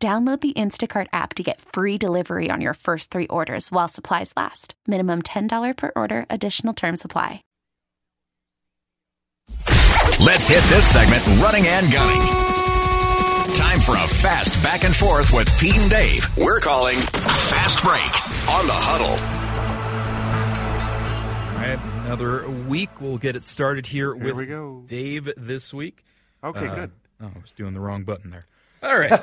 Download the Instacart app to get free delivery on your first three orders while supplies last. Minimum $10 per order, additional term supply. Let's hit this segment running and gunning. Time for a fast back and forth with Pete and Dave. We're calling Fast Break on the Huddle. All right, another week. We'll get it started here, Here with we go. Dave this week. Okay, Uh, good. Oh, I was doing the wrong button there. All right.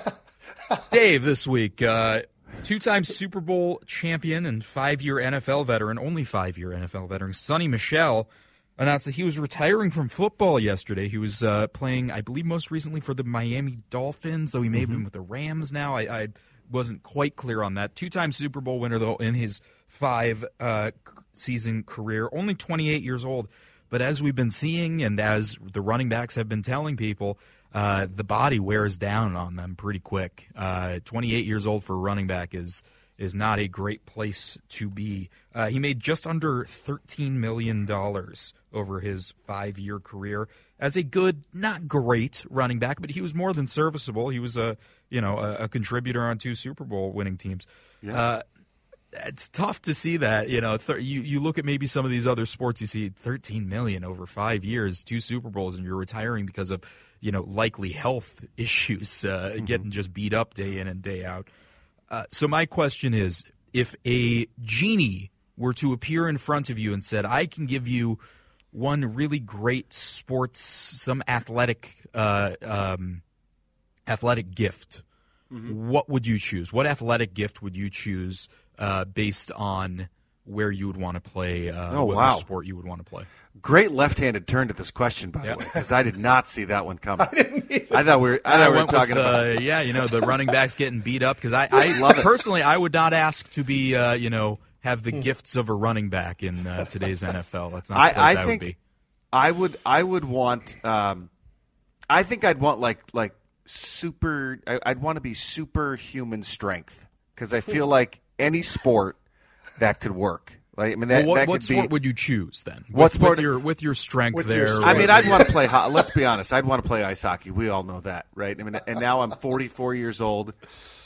Dave this week, uh, two time Super Bowl champion and five year NFL veteran, only five year NFL veteran, Sony Michel, announced that he was retiring from football yesterday. He was uh, playing, I believe, most recently for the Miami Dolphins, though he may have been with the Rams now. I, I wasn't quite clear on that. Two time Super Bowl winner, though, in his five uh, season career, only 28 years old. But as we've been seeing, and as the running backs have been telling people, uh, the body wears down on them pretty quick. Uh, 28 years old for a running back is is not a great place to be. Uh, he made just under 13 million dollars over his five year career as a good, not great running back, but he was more than serviceable. He was a you know a, a contributor on two Super Bowl winning teams. Uh, it's tough to see that. You know, th- you you look at maybe some of these other sports. You see 13 million over five years, two Super Bowls, and you're retiring because of you know likely health issues, uh, getting just beat up day in and day out. Uh, so my question is, if a genie were to appear in front of you and said, "I can give you one really great sports, some athletic, uh, um, athletic gift," what would you choose? What athletic gift would you choose uh, based on where you would want to play? Uh, Oh, what wow. sport you would want to play? Great left-handed turn to this question, by Yeah. the way, because I did not see that one coming. I didn't. I thought we were. I thought we were talking with, about. uh, yeah, you know, the running backs getting beat up because I, I Love it. personally I would not ask to be, uh, you know, have Hmm. the gifts of a running back in uh, today's NFL. That's not I, the place I, I would think be. I would. I would want. Um, I think I'd want like like super. I, I'd want to be superhuman strength because I feel like any sport that could work. Like I mean, that, Well, what that what could sport be. would you choose then? What with, sport- with your with your strength With there? your I mean, I'd want to play. ho- Let's be honest. I'd want to play ice hockey. We all know that, right? I mean, and now I'm 44 years old,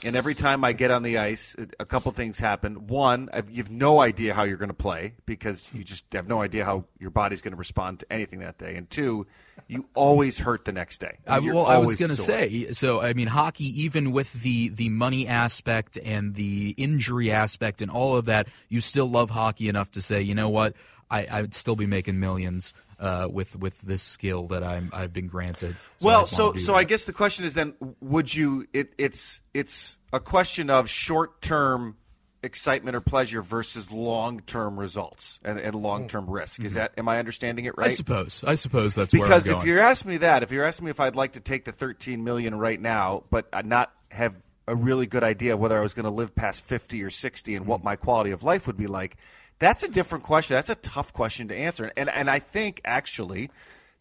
and every time I get on the ice, a couple things happen. One, I've, you have no idea how you're going to play because you just have no idea how your body's going to respond to anything that day. And two, you always hurt the next day. I, well, I was going to say, so I mean, hockey, even with the the money aspect and the injury aspect and all of that, you still love hockey enough to say, you know what, I, I would still be making millions uh, with with this skill that I'm I've been granted. So well, so so that. I guess the question is then, would you? It, it's it's a question of short term excitement or pleasure versus long term results and, and long term hmm. risk. Is mm-hmm. that am I understanding it right? I suppose I suppose that's because where I'm if you're asking me that, if you're asking me if I'd like to take the 13 million right now, but not have a really good idea whether I was going to live past 50 or 60 and what hmm. my quality of life would be like, that's a different question. That's a tough question to answer. And and I think actually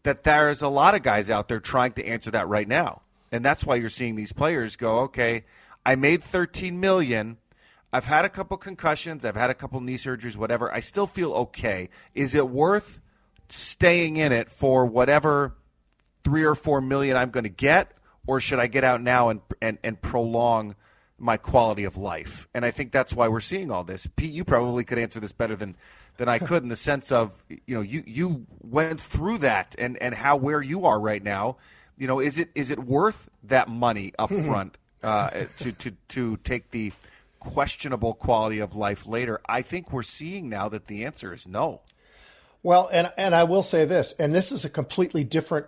that there's a lot of guys out there trying to answer that right now. And that's why you're seeing these players go, "Okay, I made 13 million. I've had a couple concussions, I've had a couple knee surgeries, whatever. I still feel okay. Is it worth staying in it for whatever three or four million I'm going to get, or should I get out now and, and and prolong my quality of life? And I think that's why we're seeing all this. Pete, you probably could answer this better than than I could in the sense of you know you you went through that and and how where you are right now. You know, is it is it worth that money up front uh, to to to take the questionable quality of life later? I think we're seeing now that the answer is no. Well, and and I will say this, and this is a completely different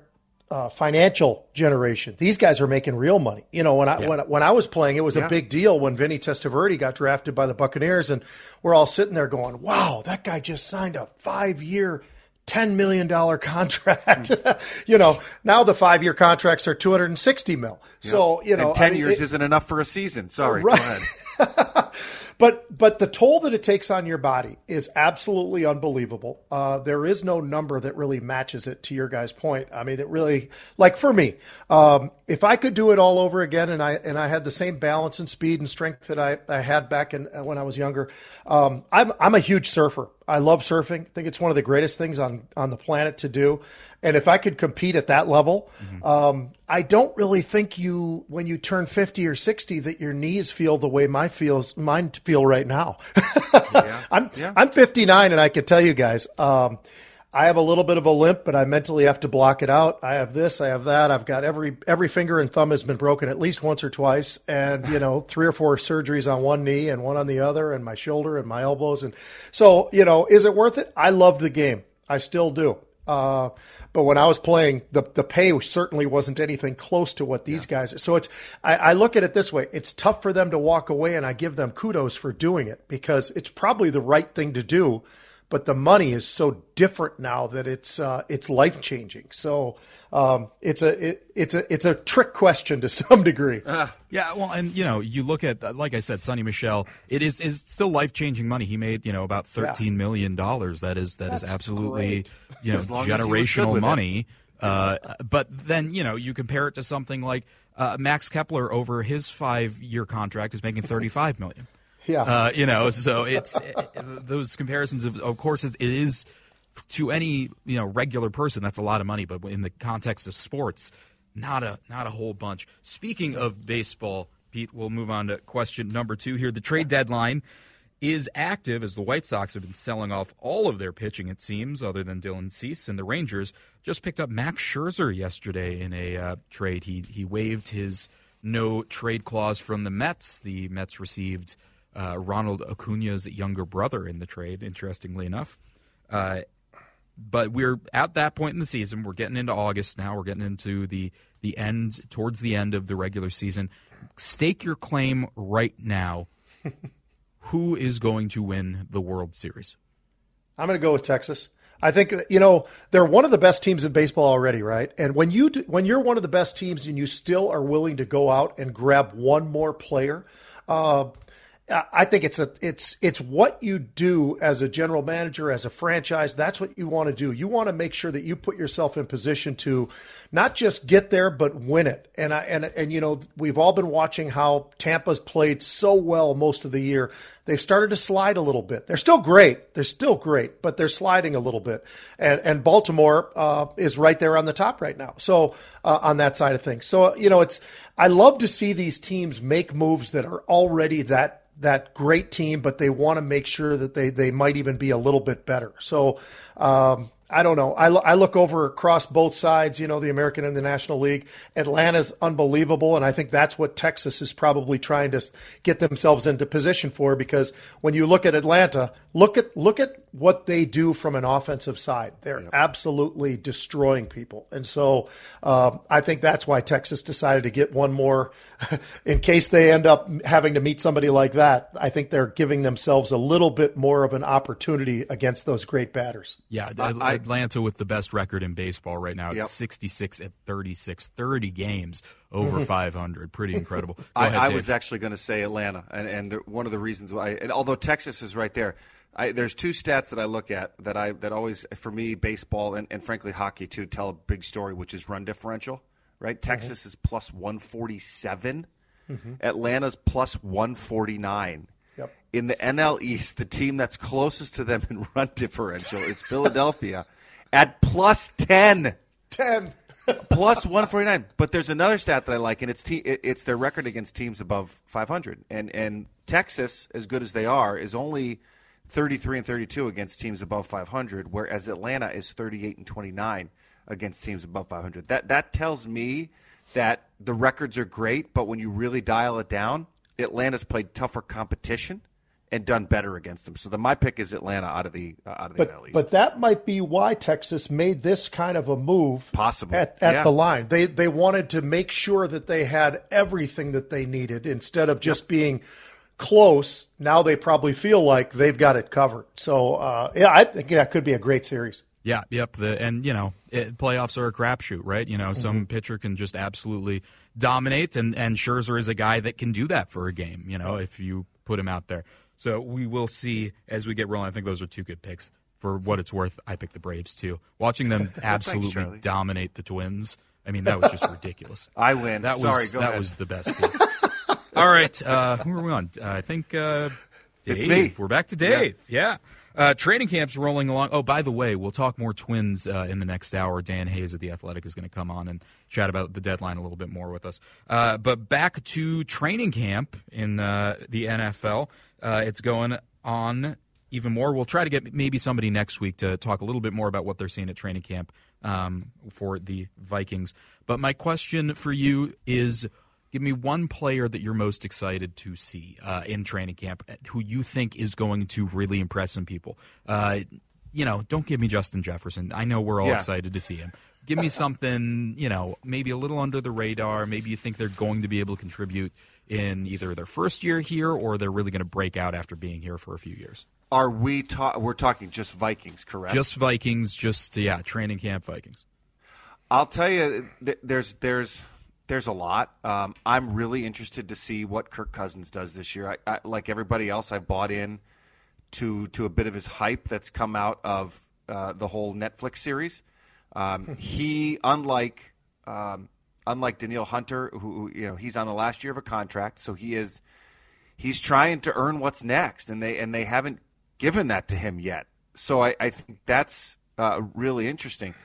uh, financial generation. These guys are making real money. You know, when I when when I was playing, it was Yeah. a big deal when Vinny Testaverde got drafted by the Buccaneers, and we're all sitting there going, "Wow, that guy just signed a five year." $10 million contract. you know, now the five year contracts are 260 mil. So, you know, and 10 I mean, years isn't enough for a season. Sorry. Right. But but the toll that it takes on your body is absolutely unbelievable. Uh, there is no number that really matches it. To your guy's point, I mean, it really like for me, um, if I could do it all over again, and I and I had the same balance and speed and strength that I, I had back in when I was younger, um, I'm I'm a huge surfer. I love surfing. I think it's one of the greatest things on on the planet to do. And if I could compete at that level, um, I don't really think you, when you turn 50 or 60, that your knees feel the way my feels, mine feel right now. I'm, I'm 59 and I can tell you guys, um, I have a little bit of a limp, but I mentally have to block it out. I have this, I have that. I've got every every finger and thumb has been broken at least once or twice, and you know three or four surgeries on one knee and one on the other, and my shoulder and my elbows, and so you know, is it worth it? I love the game, I still do. Uh, but when I was playing, the the pay certainly wasn't anything close to what these guys. So it's I, I look at it this way: it's tough for them to walk away, and I give them kudos for doing it because it's probably the right thing to do. But the money is so different now that it's uh, it's life changing. So um, it's a it, it's a it's a trick question to some degree. Yeah, well, and you know, you look at like I said, Sony Michel. It is is still life changing money. He made you know about thirteen million dollars. That is that is That's absolutely great. you know As long as he was good generational money. Uh, but then you know you compare it to something like uh, Max Kepler over his five year contract is making thirty five million. Yeah. Uh, you know, so it's those comparisons. Of, of course, it, is to any you know regular person that's a lot of money, but in the context of sports, not a not a whole bunch. Speaking of baseball, Pete, we'll move on to question number two here. The trade deadline is active as the White Sox have been selling off all of their pitching, it seems, other than Dylan Cease, and the Rangers just picked up Max Scherzer yesterday in a uh, trade. He he waived his no trade clause from the Mets. The Mets received uh, Ronald Acuna's younger brother in the trade. Interestingly enough. Uh, but we're at that point in the season. We're getting into August now. We're getting into the the end, towards the end of the regular season. Stake your claim right now. Who is going to win the World Series? I'm going to go with Texas. I think you know they're one of the best teams in baseball already, right? And when you do, when you're one of the best teams and you still are willing to go out and grab one more player, uh, I think it's a it's it's what you do as a general manager, as a franchise. That's what you want to do. You want to make sure that you put yourself in position to not just get there but win it. And I and and you know we've all been watching how Tampa's played so well most of the year. They've started to slide a little bit. They're still great. They're still great, but they're sliding a little bit. And and Baltimore uh, is right there on the top right now. So uh, on that side of things. So you know it's I love to see these teams make moves that are already that that great team, but they want to make sure that they they might even be a little bit better. So um, I don't know. I, lo- I look over across both sides, you know, the American and the National League. Atlanta's unbelievable, and I think that's what Texas is probably trying to get themselves into position for. Because when you look at Atlanta, look at look at what they do from an offensive side. They're absolutely destroying people, and so um, I think that's why Texas decided to get one more, in case they end up having to meet somebody like that. I think they're giving themselves a little bit more of an opportunity against those great batters. Yeah, I- Atlanta with the best record in baseball right now. It's Yep. 66 at 36, 30 games over mm-hmm. 500. Pretty incredible. I, ahead, I was actually going to say Atlanta, and and the, one of the reasons why, and although Texas is right there, I, there's two stats that I look at that I that always for me baseball and, and frankly hockey too tell a big story, which is run differential. Right, mm-hmm. Texas is plus 147, mm-hmm. Atlanta's plus 149. In the NL East, the team that's closest to them in run differential is Philadelphia at plus 10 Ten. plus 149. But there's another stat that I like, and it's te- it's their record against teams above 500. And and Texas, as good as they are, is only 33 and 32 against teams above 500, whereas Atlanta is 38 and 29 against teams above 500. That that tells me that the records are great, but when you really dial it down, Atlanta's played tougher competition and done better against them. So then my pick is Atlanta out of the uh, out of the NL But East. but that might be why Texas made this kind of a move Possibly. at, at Yeah. the line. They they wanted to make sure that they had everything that they needed instead of just being close. Now they probably feel like they've got it covered. So uh, yeah, I think that could be a great series. Yeah, yep. The and you know it, playoffs are a crapshoot, right? You know, some pitcher can just absolutely dominate, and and Scherzer is a guy that can do that for a game. You know, if you put him out there. So we will see as we get rolling. I think those are two good picks. For what it's worth, I picked the Braves too. Watching them absolutely Charlie. dominate the Twins. I mean, that was just ridiculous. I win. That Sorry, was that ahead. was the best. All right, uh, who are we on? Uh, I think uh, Dave. We're back to Dave. Yeah. Uh, training camp's rolling along. Oh, by the way, we'll talk more Twins uh, in the next hour. Dan Hayes of the Athletic is going to come on and chat about the deadline a little bit more with us. Uh, but back to training camp in uh, the NFL. Uh, it's going on even more. We'll try to get maybe somebody next week to talk a little bit more about what they're seeing at training camp um, for the Vikings. But my question for you is give me one player that you're most excited to see uh, in training camp who you think is going to really impress some people. Uh, you know, don't give me Justin Jefferson. I know we're all Yeah. excited to see him. Give me something, you know, maybe a little under the radar. Maybe you think they're going to be able to contribute in either their first year here or they're really going to break out after being here for a few years. Are we ta- we're talking just Vikings, correct? Just Vikings, just yeah, training camp Vikings. I'll tell you, th- there's there's there's a lot. Um, I'm really interested to see what Kirk Cousins does this year. I, I, like everybody else, I've bought in to to a bit of his hype that's come out of uh, the whole Netflix series. Um, he, unlike um, unlike Danielle Hunter, who who, you know he's on the last year of a contract, so he is he's trying to earn what's next, and they and they haven't given that to him yet. So I, I think that's uh, really interesting.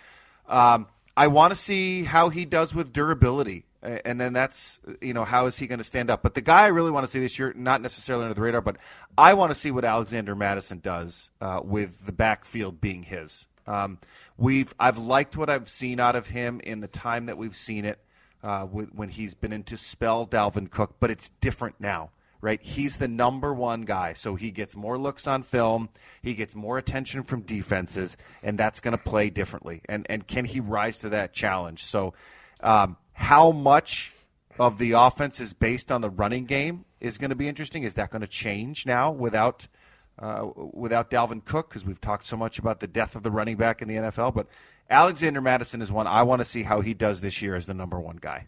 Um, I want to see how he does with durability, and then that's you know how is he going to stand up. But the guy I really want to see this year, not necessarily under the radar, but I want to see what Alexander Mattison does uh, with the backfield being his. Um, we've I've liked what I've seen out of him in the time that we've seen it uh, with, when he's been in to spell Dalvin Cook, but it's different now right? He's the number one guy, so he gets more looks on film, he gets more attention from defenses, and that's going to play differently. And and can he rise to that challenge? So, um, how much of the offense is based on the running game is going to be interesting. Is that going to change now without? Uh, without Dalvin Cook, because we've talked so much about the death of the running back in the NFL, but Alexander Mattison is one I want to see how he does this year as the number one guy.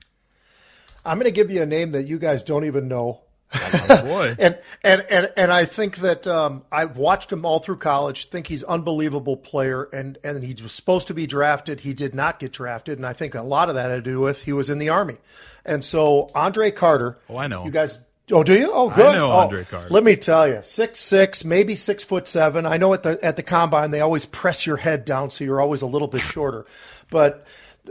I'm going to give you a name that you guys don't even know. Oh, boy. and and and and I think that um, I've watched him all through college. Think he's unbelievable player, and and he was supposed to be drafted. He did not get drafted, and I think a lot of that had to do with he was in the army, and so Andre Carter. Oh, I know. You guys. Oh, do you? Oh, good. know Oh, Andre Carter. Let me tell you, six six, maybe six foot seven. I know at the at the combine they always press your head down, so you're always a little bit shorter, but.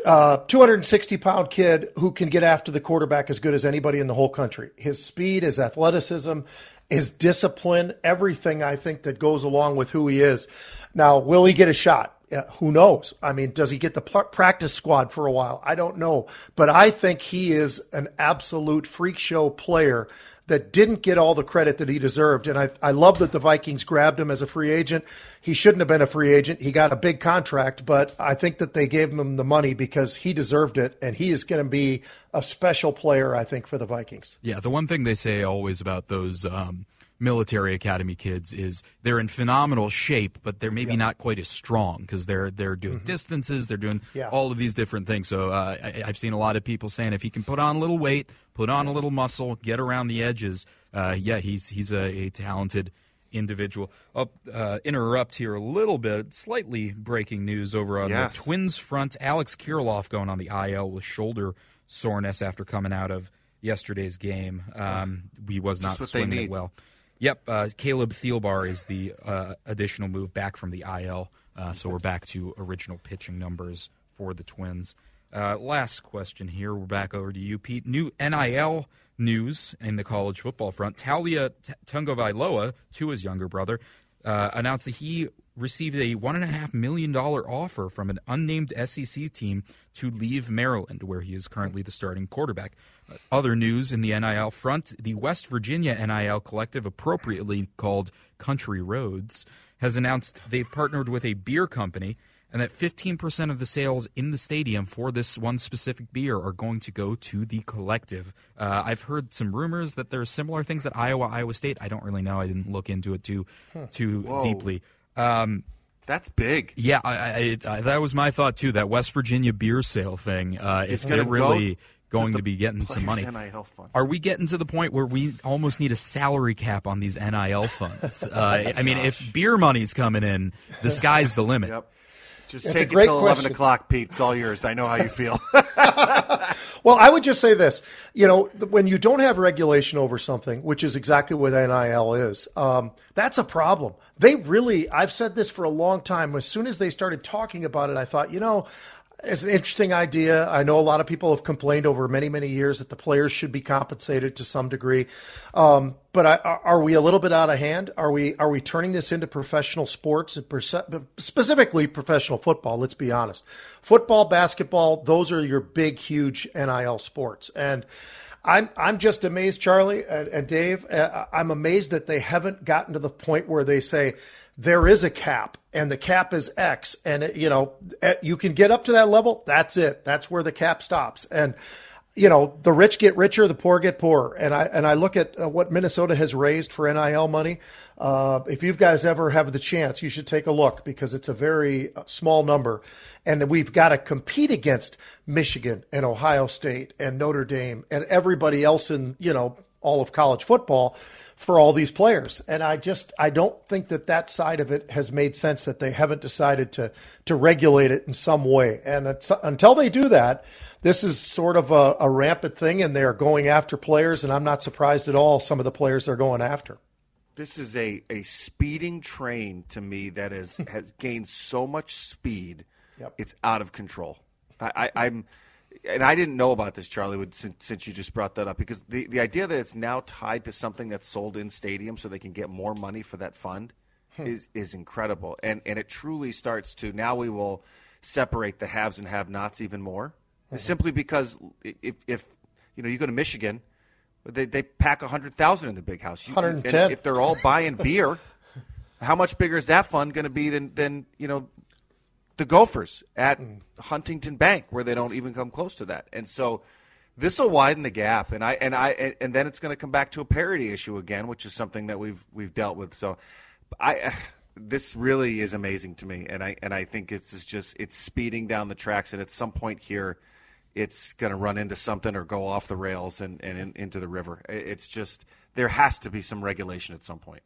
Uh, 260 pound kid who can get after the quarterback as good as anybody in the whole country. His speed, his athleticism, his discipline, everything I think that goes along with who he is. Now, will he get a shot? Who knows? I mean, does he get the pl- practice squad for a while? I don't know. But I think he is an absolute freak show player that didn't get all the credit that he deserved. And I, I love that the Vikings grabbed him as a free agent. He shouldn't have been a free agent. He got a big contract, but I think that they gave him the money because he deserved it. And he is going to be a special player, I think, for the Vikings. Yeah, the one thing they say always about those um, military academy kids is they're in phenomenal shape, but they're maybe not quite as strong because they're they're doing distances, they're doing Yeah. all of these different things. So uh, I, I've seen a lot of people saying if he can put on a little weight, put on a little muscle, get around the edges, uh, yeah, he's he's a, a talented individual. I'll uh, interrupt here a little bit. Slightly breaking news over on Yes. the Twins front. Alex Kirilloff going on the IL with shoulder soreness after coming out of yesterday's game. Um, he was not swinging it well. Yep, uh, Caleb Thielbar is the uh, additional move back from the IL, uh, so we're back to original pitching numbers for the Twins. Uh, last question here. We're back over to you, Pete. New NIL news in the college football front. Taulia T- Tagovailoa, his younger brother, uh, announced that he received a $1.5 million offer from an unnamed SEC team to leave Maryland, where he is currently the starting quarterback. Other news in the NIL front the West Virginia NIL collective, appropriately called Country Roads, has announced they've partnered with a beer company and that 15% of the sales in the stadium for this one specific beer are going to go to the collective. Uh, I've heard some rumors that there's similar things at Iowa, Iowa State. I don't really know. I didn't look into it too too deeply. Um, That's big. Yeah, I, I, I, that was my thought too. That West Virginia beer sale thing. Uh, if they're really go going the to be getting some money, NIL fund. are we getting to the point where we almost need a salary cap on these NIL funds? uh, I mean, if beer money's coming in, the sky's the limit. Yep. Just That's take it till eleven o'clock, Pete. It's all yours. I know how you feel. Well, I would just say this. You know, when you don't have regulation over something, which is exactly what NIL is, um, that's a problem. They really, I've said this for a long time. As soon as they started talking about it, I thought, you know, it's an interesting idea. I know a lot of people have complained over many, many years that the players should be compensated to some degree. Um, but I, are we a little bit out of hand? Are we are we turning this into professional sports, and specifically professional football? Let's be honest. Football, basketball, those are your big, huge NIL sports, and I'm I'm just amazed, Charlie and, and Dave. Uh, I'm amazed that they haven't gotten to the point where they say there is a cap and the cap is X, and it, you know eh, you can get up to that level. That's it. That's where the cap stops, and you know the rich get richer, the poor get poorer. And I and I look at uh, what Minnesota has raised for NIL money. Uh, if you guys ever have the chance, you should take a look because it's a very uh, small number, and we've got to compete against Michigan and Ohio State and Notre Dame and everybody else in you know all of college football for all these players. And I just I don't think that that side of it has made sense that they haven't decided to to regulate it in some way. And it's, until they do that, this is sort of a, a rampant thing, and they are going after players. And I'm not surprised at all. Some of the players they're going after. this is a, a speeding train to me that has, has gained so much speed. Yep. It's out of control. I, I, I'm, and I didn't know about this, Charlie, would- since, since you just brought that up, because the, the idea that it's now tied to something that's sold in stadium so they can get more money for that fund hmm. is is incredible, and and it truly starts to now we will separate the haves and have-nots even more, hmm. simply because if if you know you go to Michigan. They, they pack 100,000 in the big house. And 110. If they're all buying beer, how much bigger is that fund going to be than, than you know the Gophers at Huntington Bank, where they don't even come close to that? And so this will widen the gap, and I and I and, then it's going to come back to a parity issue again, which is something that we've we've dealt with. So I. This really is amazing to me, and I and I think it's just it's speeding down the tracks, and at some point here, it's going to run into something or go off the rails and, and in, into the river. It's just there has to be some regulation at some point.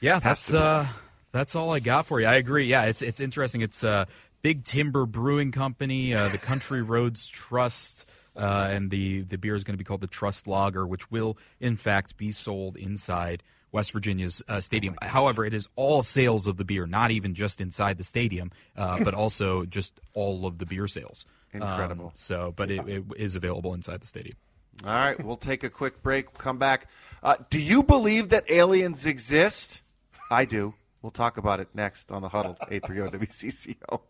Yeah, that's uh, that's all I got for you. I agree. Yeah, it's it's interesting. It's uh, Big Timber Brewing Company, uh, the Country Roads Trust, uh, and the the beer is going to be called the Trust Lager, which will in fact be sold inside West Virginia's uh, stadium. However, it is all sales of the beer, not even just inside the stadium, uh, but also just all of the beer sales. Incredible. Um, so, but it, it is available inside the stadium. All right, we'll take a quick break. Come back. Uh, do you believe that aliens exist? I do. We'll talk about it next on the huddle. 830 WCCO.